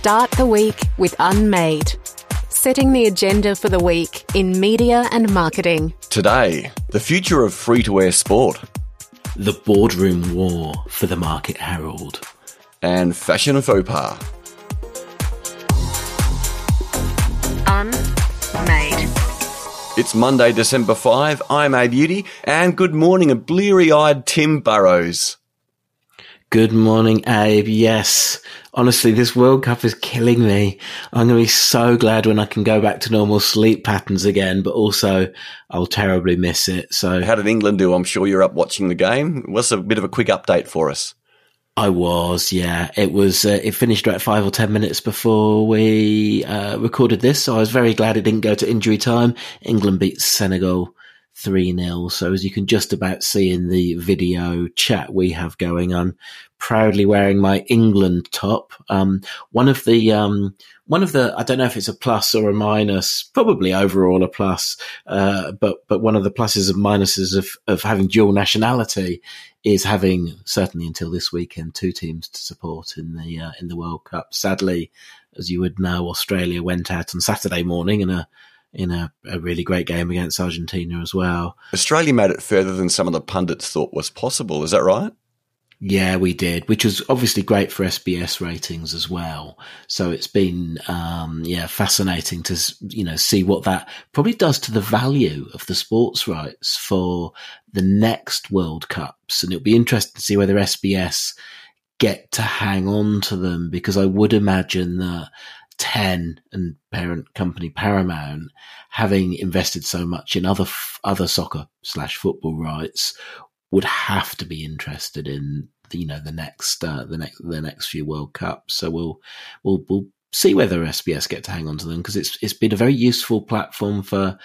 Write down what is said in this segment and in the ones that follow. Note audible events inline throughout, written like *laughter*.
Start the week with Unmade, setting the agenda for the week in media and marketing. Today, the future of free to air sport. The boardroom war for the Market Herald. And fashion faux pas. Unmade. It's Monday, December 5. I'm Abe Udy, and good morning, a bleary eyed Tim Burrowes. Good morning, Abe. Yes. Honestly, this World Cup is killing me. I'm going to be so glad when I can go back to normal sleep patterns again, but also I'll terribly miss it. So, How did England do? I'm sure you're up watching the game. What's a bit of a quick update for us? I was, yeah. It was. Uh, it finished about five or ten minutes before we uh, recorded this, so I was very glad it didn't go to injury time. England beat Senegal three 0 So as you can just about see in the video chat we have going on, proudly wearing my England top. Um, one of the um, one of the I don't know if it's a plus or a minus, probably overall a plus, uh, but but one of the pluses and minuses of of having dual nationality is having certainly until this weekend two teams to support in the uh, in the World Cup. Sadly, as you would know, Australia went out on Saturday morning in a in a, a, really great game against Argentina as well. Australia made it further than some of the pundits thought was possible. Is that right? Yeah, we did, which was obviously great for SBS ratings as well. So it's been, um, yeah, fascinating to, you know, see what that probably does to the value of the sports rights for the next World Cups. And it'll be interesting to see whether SBS get to hang on to them because I would imagine that 10 and parent company Paramount having invested so much in other, other soccer slash football rights would have to be interested in the, you know the next uh, the next the next few World Cups. So we'll we'll we'll see whether SBS get to hang on to them because it's it's been a very useful platform for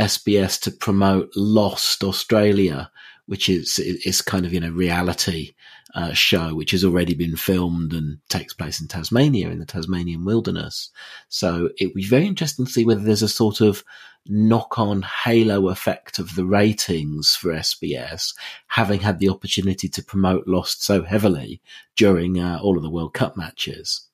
SBS to promote Lost Australia, which is is kind of you know reality uh, show which has already been filmed and takes place in Tasmania in the Tasmanian wilderness. So it would be very interesting to see whether there's a sort of knock on halo effect of the ratings for SBS, having had the opportunity to promote Lost so heavily during uh, all of the World Cup matches.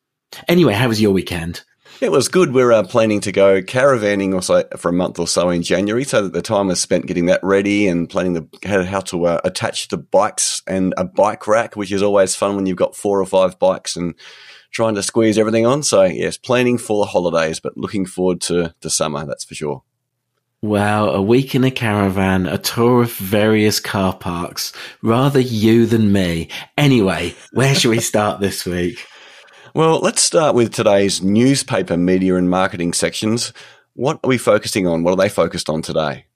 Anyway, how was your weekend? It was good. We're uh, planning to go caravanning also for a month or so in January, so that the time is spent getting that ready and planning the how to uh, attach the bikes and a bike rack, which is always fun when you've got four or five bikes and trying to squeeze everything on. So yes, planning for the holidays, but looking forward to the summer. That's for sure. Wow, a week in a caravan, a tour of various car parks. Rather you than me. Anyway, where should we start this week? Well, let's start with today's newspaper media and marketing sections. What are we focusing on? What are they focused on today?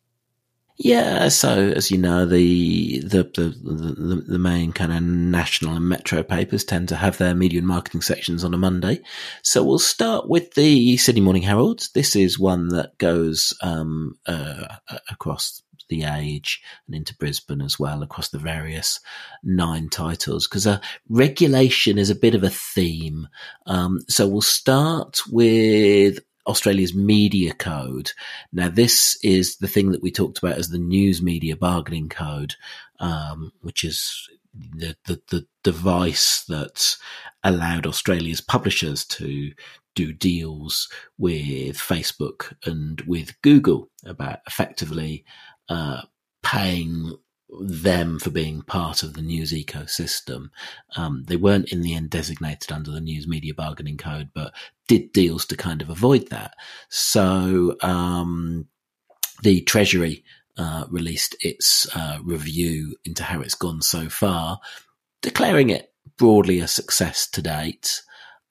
Yeah, so as you know, the the the the, the main kind of national and metro papers tend to have their media and marketing sections on a Monday. So we'll start with the Sydney Morning Herald. This is one that goes um, uh, across the age and into Brisbane as well across the various nine titles because uh, regulation is a bit of a theme. Um, so we'll start with Australia's media code. Now, this is the thing that we talked about as the news media bargaining code, um, which is the, the, the device that allowed Australia's publishers to do deals with Facebook and with Google about effectively uh, paying them for being part of the news ecosystem. Um, they weren't in the end designated under the news media bargaining code, but did deals to kind of avoid that. So um, the Treasury uh, released its uh, review into how it's gone so far, declaring it broadly a success to date.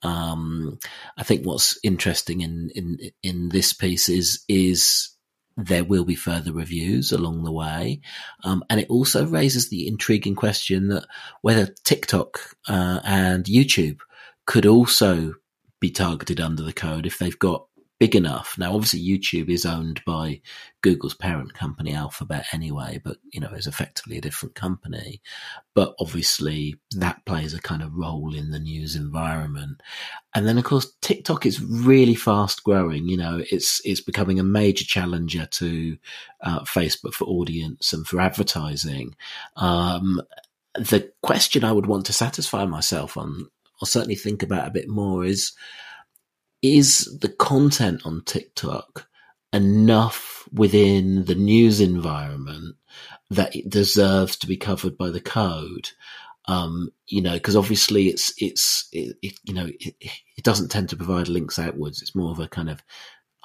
Um, I think what's interesting in, in in this piece is is there will be further reviews along the way. Um, and it also raises the intriguing question that whether TikTok uh, and YouTube could also be targeted under the code if they've got big enough. Now, obviously, YouTube is owned by Google's parent company, Alphabet, anyway, but you know, is effectively a different company. But obviously, that plays a kind of role in the news environment. And then, of course, TikTok is really fast growing. You know, it's it's becoming a major challenger to uh, Facebook for audience and for advertising. Um, the question I would want to satisfy myself on, or certainly think about a bit more, is is the content on TikTok enough within the news environment that it deserves to be covered by the code? Um, you know, because obviously it's it's it, it you know it, it doesn't tend to provide links outwards. It's more of a kind of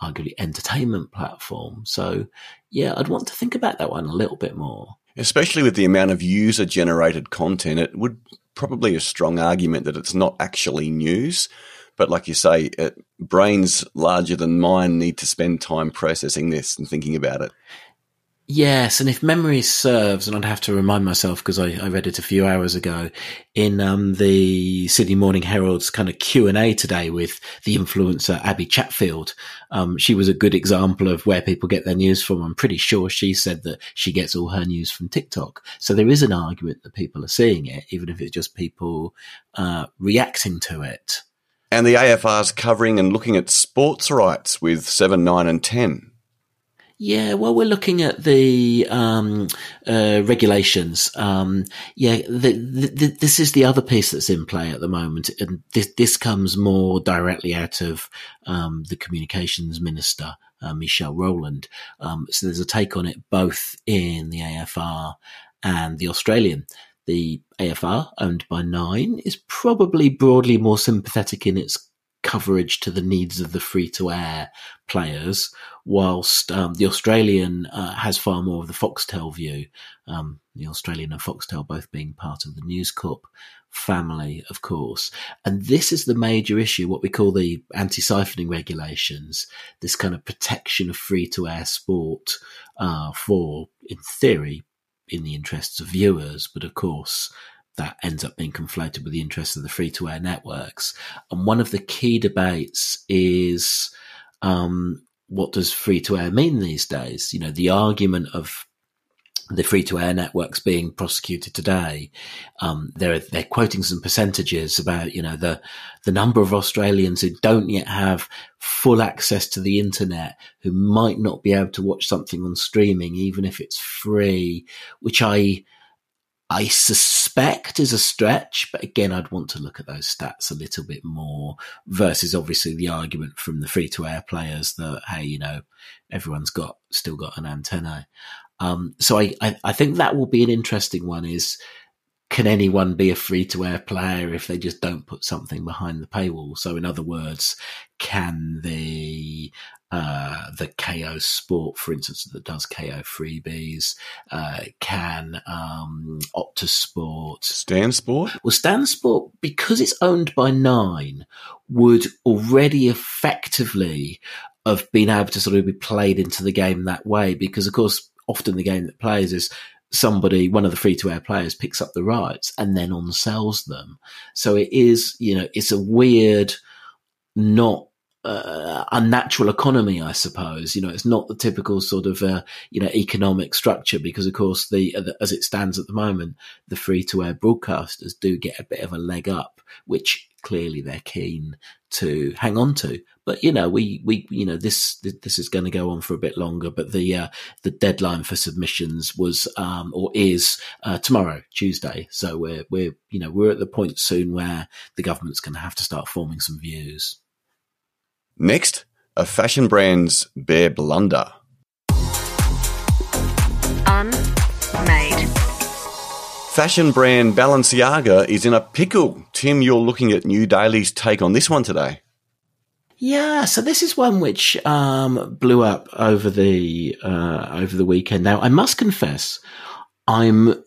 arguably entertainment platform. So yeah, I'd want to think about that one a little bit more. Especially with the amount of user generated content, it would probably a strong argument that it's not actually news. But like you say, it, brains larger than mine need to spend time processing this and thinking about it. Yes, and if memory serves, and I'd have to remind myself because I, I, read it a few hours ago in um, the Sydney Morning Herald's kind of Q and A today with the influencer Abby Chatfield. Um, she was a good example of where people get their news from. I'm pretty sure she said that she gets all her news from TikTok. So there is an argument that people are seeing it, even if it's just people uh, reacting to it. And the AFR's covering and looking at sports rights with seven, nine, and ten. Yeah, well, we're looking at the um, uh, regulations. Um, yeah, the, the, this is the other piece that's in play at the moment, and this, this comes more directly out of um, the communications minister, uh, Michelle Rowland. Um, so there's a take on it both in the AFR and the Australian. The AFR, owned by Nine, is probably broadly more sympathetic in its coverage to the needs of the free to air players, whilst um, the Australian uh, has far more of the Foxtel view. Um, the Australian and Foxtel both being part of the News Corp family, of course. And this is the major issue, what we call the anti siphoning regulations, this kind of protection of free to air sport uh, for, in theory, in the interests of viewers, but of course, that ends up being conflated with the interests of the free to air networks. And one of the key debates is um, what does free to air mean these days? You know, the argument of the free to air networks being prosecuted today, um, they're they're quoting some percentages about you know the the number of Australians who don't yet have full access to the internet, who might not be able to watch something on streaming even if it's free, which I I suspect is a stretch, but again, I'd want to look at those stats a little bit more versus obviously the argument from the free to air players that, hey, you know, everyone's got, still got an antenna. Um, so I, I, I think that will be an interesting one is, can anyone be a free to air player if they just don't put something behind the paywall? So, in other words, can the uh, the Kayo Sport, for instance, that does Kayo freebies, uh, can um, Optus Sport, Stan Sport? Well, Stan Sport, because it's owned by Nine, would already effectively have been able to sort of be played into the game that way, because of course, often the game that plays is somebody, one of the free to air players picks up the rights and then on sells them. So it is, you know, it's a weird, not uh, unnatural economy, I suppose. You know, it's not the typical sort of uh, you know economic structure because, of course, the, the as it stands at the moment, the free to air broadcasters do get a bit of a leg up, which clearly they're keen to hang on to. But you know, we we you know this this is going to go on for a bit longer. But the uh, the deadline for submissions was um, or is uh, tomorrow, Tuesday. So we're we're you know we're at the point soon where the government's going to have to start forming some views. Next, a fashion brand's bare blunder. Unmade. Fashion brand Balenciaga is in a pickle. Tim, you're looking at New Daily's take on this one today. Yeah, so this is one which um, blew up over the uh, over the weekend. Now, I must confess, I'm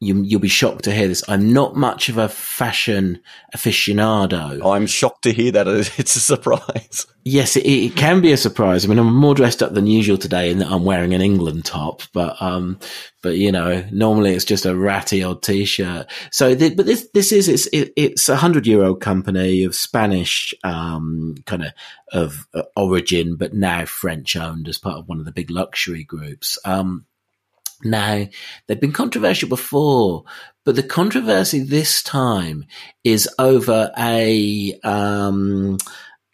you, you'll be shocked to hear this. I'm not much of a fashion aficionado. I'm shocked to hear that. *laughs* It's a surprise. Yes, it, it, can be a surprise. I mean, I'm more dressed up than usual today in that I'm wearing an England top, but, um, but you know, normally it's just a ratty old t-shirt. So, the, but this, this is, it's, it, it's a hundred year old company of Spanish, um, kind of, of uh, origin, but now French owned as part of one of the big luxury groups. Um, now, they've been controversial before, but the controversy this time is over a, um,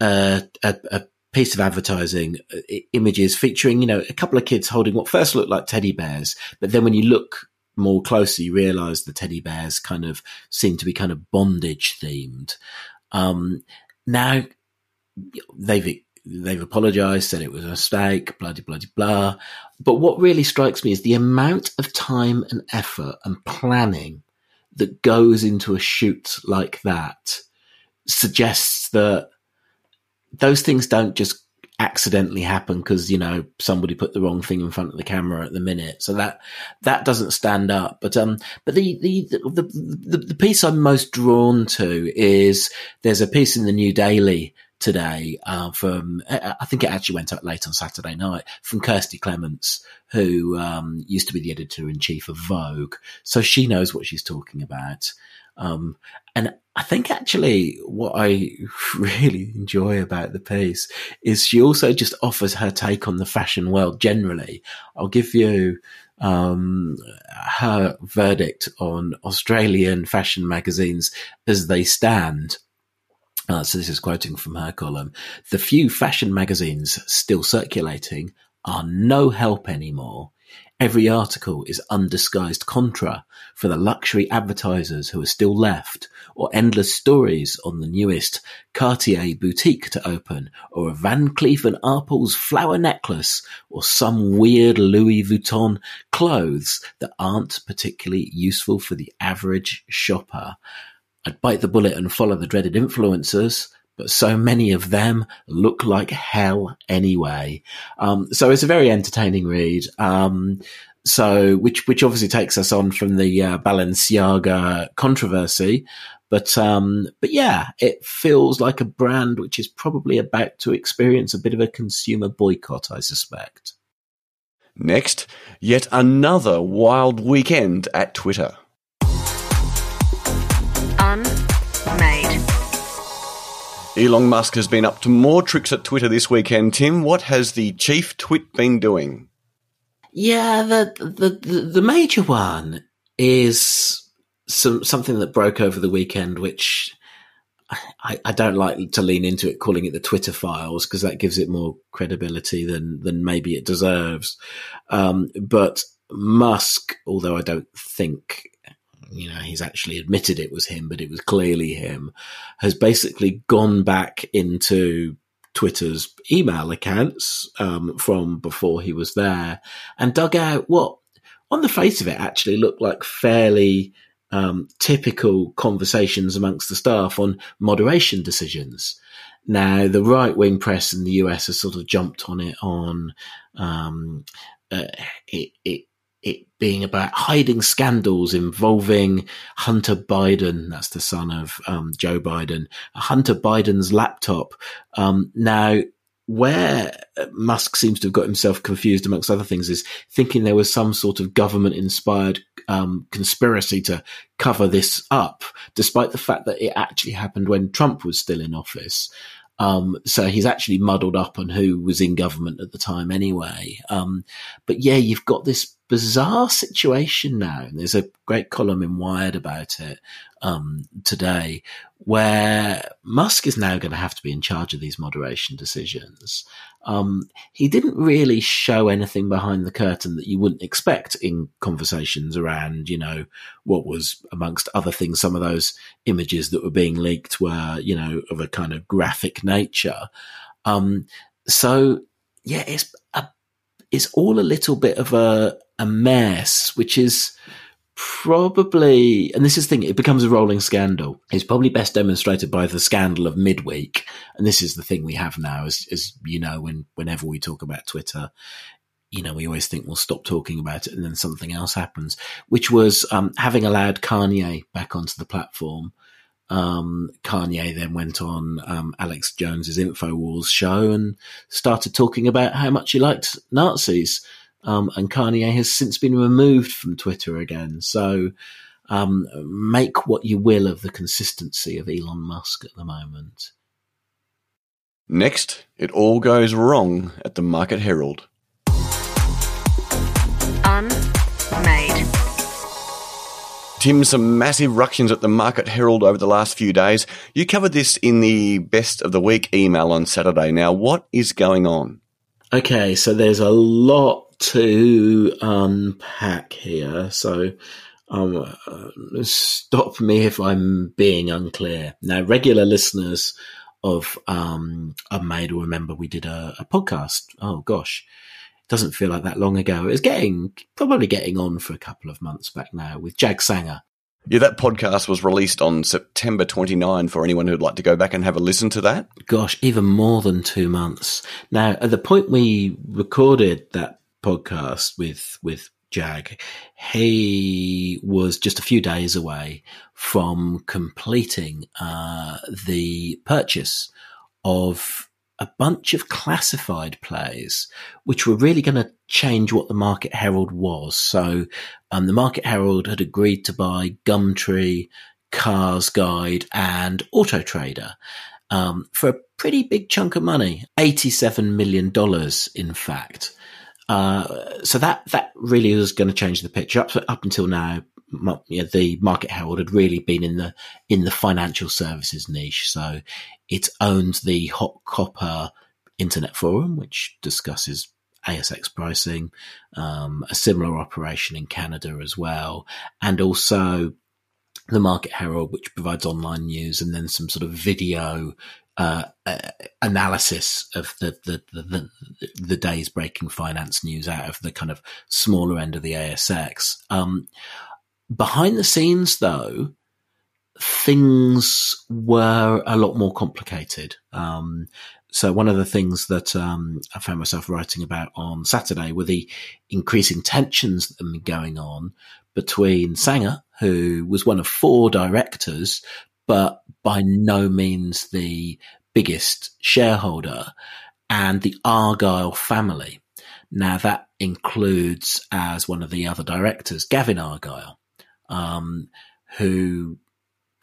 a, a, piece of advertising uh, images featuring, you know, a couple of kids holding what first looked like teddy bears, but then when you look more closely, you realize the teddy bears kind of seem to be kind of bondage themed. Um, now, they've they've apologized, said it was a mistake, bloody, bloody, blah. But what really strikes me is the amount of time and effort and planning that goes into a shoot like that suggests that those things don't just accidentally happen because you know somebody put the wrong thing in front of the camera at the minute so that that doesn't stand up but um but the the the the, the piece i'm most drawn to is there's a piece in the new daily today uh, from I think it actually went out late on Saturday night from Kirstie Clements, who um, used to be the editor in chief of Vogue, so she knows what she's talking about. Um, and I think actually what I *laughs* really enjoy about the piece is she also just offers her take on the fashion world generally. I'll give you um, her verdict on Australian fashion magazines as they stand. Uh, so this is quoting from her column. The few fashion magazines still circulating are no help anymore. Every article is undisguised contra for the luxury advertisers who are still left, or endless stories on the newest Cartier boutique to open, or a Van Cleef and Arpels flower necklace, or some weird Louis Vuitton clothes that aren't particularly useful for the average shopper. I'd bite the bullet and follow the dreaded influencers, but so many of them look like hell anyway. Um, so it's a very entertaining read. Um, so which which obviously takes us on from the uh, Balenciaga controversy, but um, but yeah, it feels like a brand which is probably about to experience a bit of a consumer boycott, I suspect. Next, yet another wild weekend at Twitter. Elon Musk has been up to more tricks at Twitter this weekend. Tim, what has the chief twit been doing? Yeah, the the the, the major one is some something that broke over the weekend, which I, I don't like to lean into it, calling it the Twitter files because that gives it more credibility than than maybe it deserves. Um, but Musk, although I don't think you know, he's actually admitted it was him, but it was clearly him, has basically gone back into Twitter's email accounts um, from before he was there and dug out what, on the face of it, actually looked like fairly um, typical conversations amongst the staff on moderation decisions. Now, the right wing press in the US has sort of jumped on it on um, uh, it, it it being about hiding scandals involving Hunter Biden, that's the son of um, Joe Biden, Hunter Biden's laptop. Um, now, where Musk seems to have got himself confused, amongst other things, is thinking there was some sort of government inspired um, conspiracy to cover this up, despite the fact that it actually happened when Trump was still in office. Um, so he's actually muddled up on who was in government at the time anyway. Um, but yeah, you've got this bizarre situation now. And there's a great column in Wired about it um, today, where Musk is now going to have to be in charge of these moderation decisions. Um, he didn't really show anything behind the curtain that you wouldn't expect in conversations around, you know, what was amongst other things, some of those images that were being leaked were, you know, of a kind of graphic nature. Um, so yeah, it's a, it's all a little bit of a, a mess, which is, probably, and this is the thing, it becomes a rolling scandal. It's probably best demonstrated by the scandal of midweek. And this is the thing we have now, as, as you know, when, whenever we talk about Twitter, you know, we always think we'll stop talking about it and then something else happens, which was um, having allowed Kanye back onto the platform. Um, Kanye then went on um, Alex Jones's InfoWars show and started talking about how much he liked Nazis. Um, and Kanye has since been removed from Twitter again. So um, make what you will of the consistency of Elon Musk at the moment. Next, it all goes wrong at the Market Herald. Unmade. Tim, some massive ructions at the Market Herald over the last few days. You covered this in the Best of the Week email on Saturday. Now, what is going on? Okay, so there's a lot to unpack here. So, um, uh, stop me if I'm being unclear. Now, regular listeners of um, Unmade will remember we did a, a podcast. Oh gosh, it doesn't feel like that long ago. It was getting probably getting on for a couple of months back now with Jag Sanger. Yeah, that podcast was released on September 29 for anyone who'd like to go back and have a listen to that. Gosh, even more than two months. Now, at the point we recorded that podcast with, with Jag, he was just a few days away from completing uh, the purchase of a bunch of classified plays, which were really going to change what the Market Herald was. So, um, the Market Herald had agreed to buy Gumtree, Cars Guide, and Auto Trader um, for a pretty big chunk of money, eighty-seven million dollars, in fact. Uh, so that that really was going to change the picture. Up up until now, you know, the Market Herald had really been in the in the financial services niche. So it owns the Hot Copper Internet Forum, which discusses ASX pricing, um, a similar operation in Canada as well, and also the Market Herald, which provides online news and then some sort of video uh, uh, analysis of the, the, the, the, the day's breaking finance news out of the kind of smaller end of the ASX. Um, Behind the scenes, though, things were a lot more complicated. Um, so one of the things that um, I found myself writing about on Saturday were the increasing tensions that have been going on between Sanger, who was one of four directors, but by no means the biggest shareholder, and the Argyle family. Now that includes as one of the other directors, Gavin Argyle um, who,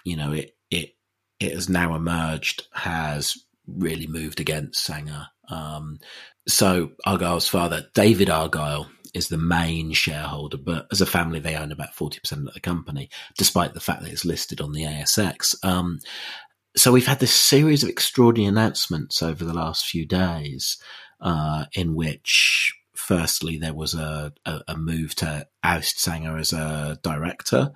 you know, it, it, it has now emerged, has really moved against Sanger. Um, so Argyle's father, David Argyle, is the main shareholder, but as a family, they own about 40% of the company, despite the fact that it's listed on the ASX. Um, so we've had this series of extraordinary announcements over the last few days, uh, in which firstly, there was a, a, a move to oust Sanger as a director.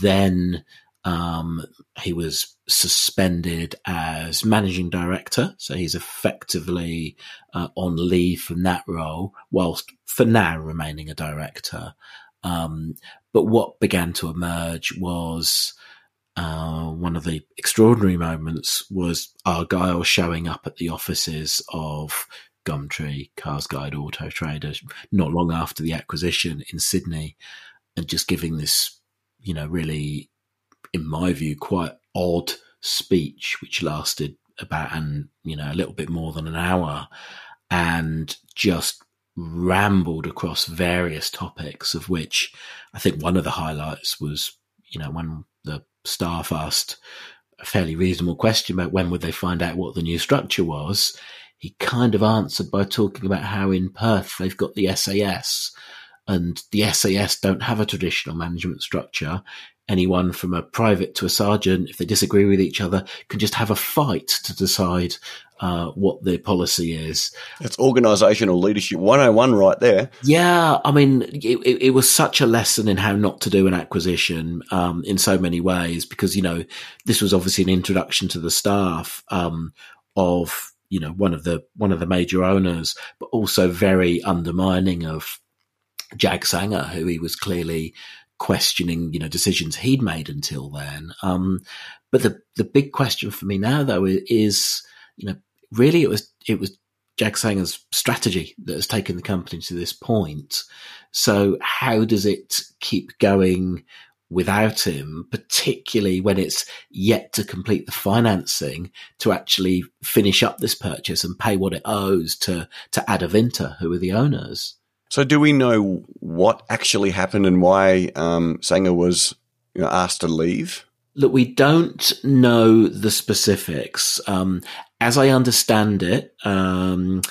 Then um, he was suspended as managing director, so he's effectively uh, on leave from that role, whilst for now remaining a director. Um, but what began to emerge was uh, one of the extraordinary moments was Argyle showing up at the offices of Gumtree, Cars Guide, Auto Trader, not long after the acquisition in Sydney, and just giving this, you know, really, in my view, quite odd speech, which lasted about and you know a little bit more than an hour, and just rambled across various topics, of which I think one of the highlights was, you know, when the staff asked a fairly reasonable question about when would they find out what the new structure was he kind of answered by talking about how in Perth they've got the SAS and the SAS don't have a traditional management structure. Anyone from a private to a sergeant, if they disagree with each other, can just have a fight to decide uh, what their policy is. It's organisational leadership 101 right there. Yeah, I mean, it, it, it, was such a lesson in how not to do an acquisition um, in so many ways because, you know, this was obviously an introduction to the staff um, of you know one of the one of the major owners, but also very undermining of Jag Sanger, who he was clearly questioning, you know, decisions he'd made until then. Um, but the the big question for me now, though, is you know, really it was it was Jag Sanger's strategy that has taken the company to this point. So how does it keep going without him, particularly when it's yet to complete the financing to actually finish up this purchase and pay what it owes to, to Adevinta, who are the owners. So, do we know what actually happened and why um, Sanger was you know, asked to leave? Look, we don't know the specifics. Um, as I understand it, um,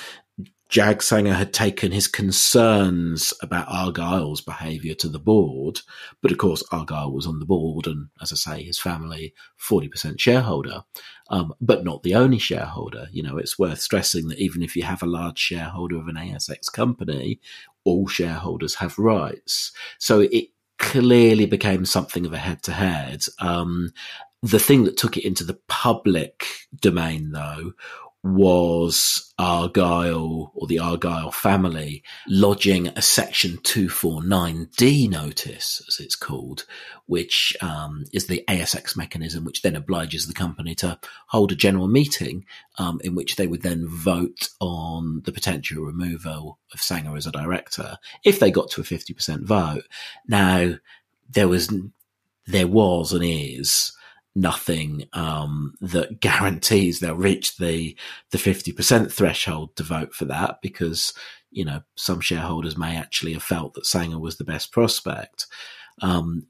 Jag Sanger had taken his concerns about Argyle's behaviour to the board, but of course Argyle was on the board, and as I say, his family forty percent shareholder, um, but not the only shareholder. You know, it's worth stressing that even if you have a large shareholder of an ASX company, all shareholders have rights. So it clearly became something of a head-to-head. Um, the thing that took it into the public domain, though, was Argyle or the Argyle family lodging a Section 249D notice, as it's called, which um, is the ASX mechanism, which then obliges the company to hold a general meeting um, in which they would then vote on the potential removal of Sanger as a director if they got to a 50% vote. Now, there was, there was and is nothing um, that guarantees they'll reach the the fifty percent threshold to vote for that because you know some shareholders may actually have felt that Sanger was the best prospect. Um,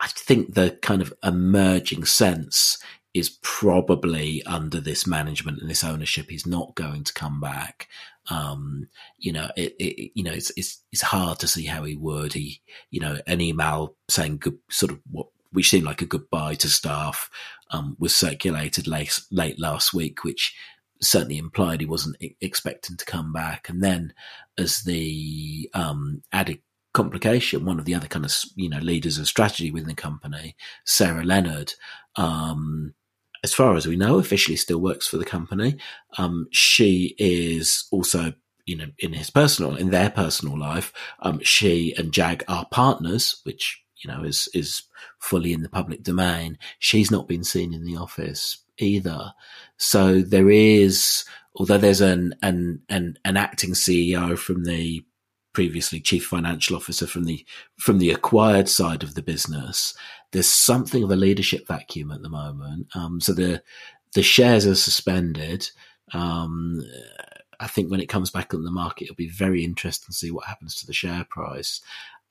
I think the kind of emerging sense is probably under this management and this ownership he's not going to come back. Um, you know, it, it, you know, it's, it's, it's hard to see how he would. He, you know, an email saying good, sort of what which seemed like a goodbye to staff, um, was circulated late, late last week, which certainly implied he wasn't expecting to come back. And then as the um, added complication, one of the other kind of, you know, leaders of strategy within the company, Sarah Leonard, um, as far as we know, officially still works for the company. Um, she is also you know, in his personal, in their personal life, um, she and Jag are partners, which you know, is, is fully in the public domain. She's not been seen in the office either. So there is, although there's an, an, an, an acting CEO from the previously chief financial officer from the, from the acquired side of the business, there's something of a leadership vacuum at the moment. Um, so the, the shares are suspended. Um, I think when it comes back on the market, it'll be very interesting to see what happens to the share price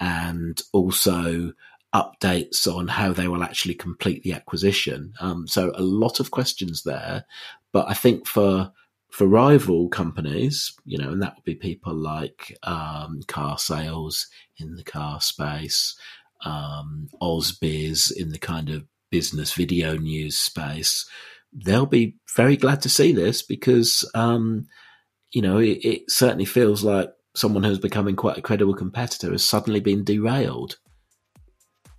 and also updates on how they will actually complete the acquisition. Um, so a lot of questions there, but I think for for rival companies, you know, and that would be people like um, carsales in the car space, um, in the kind of business video news space. They'll be very glad to see this because, um, you know, it, it certainly feels like someone who's becoming quite a credible competitor has suddenly been derailed.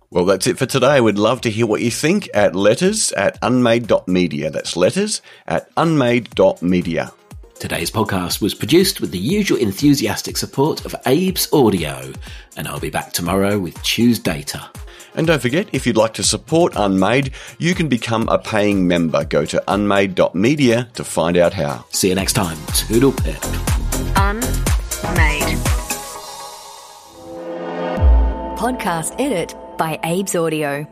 Well, that's it for today. We'd love to hear what you think at letters at unmade.media. That's letters at unmade.media. Today's podcast was produced with the usual enthusiastic support of Abe's Audio, and I'll be back tomorrow with Choose Data. And don't forget, if you'd like to support Unmade, you can become a paying member. Go to unmade.media to find out how. See you next time. Toodle pip. Unmade. Podcast edit by Abe's Audio.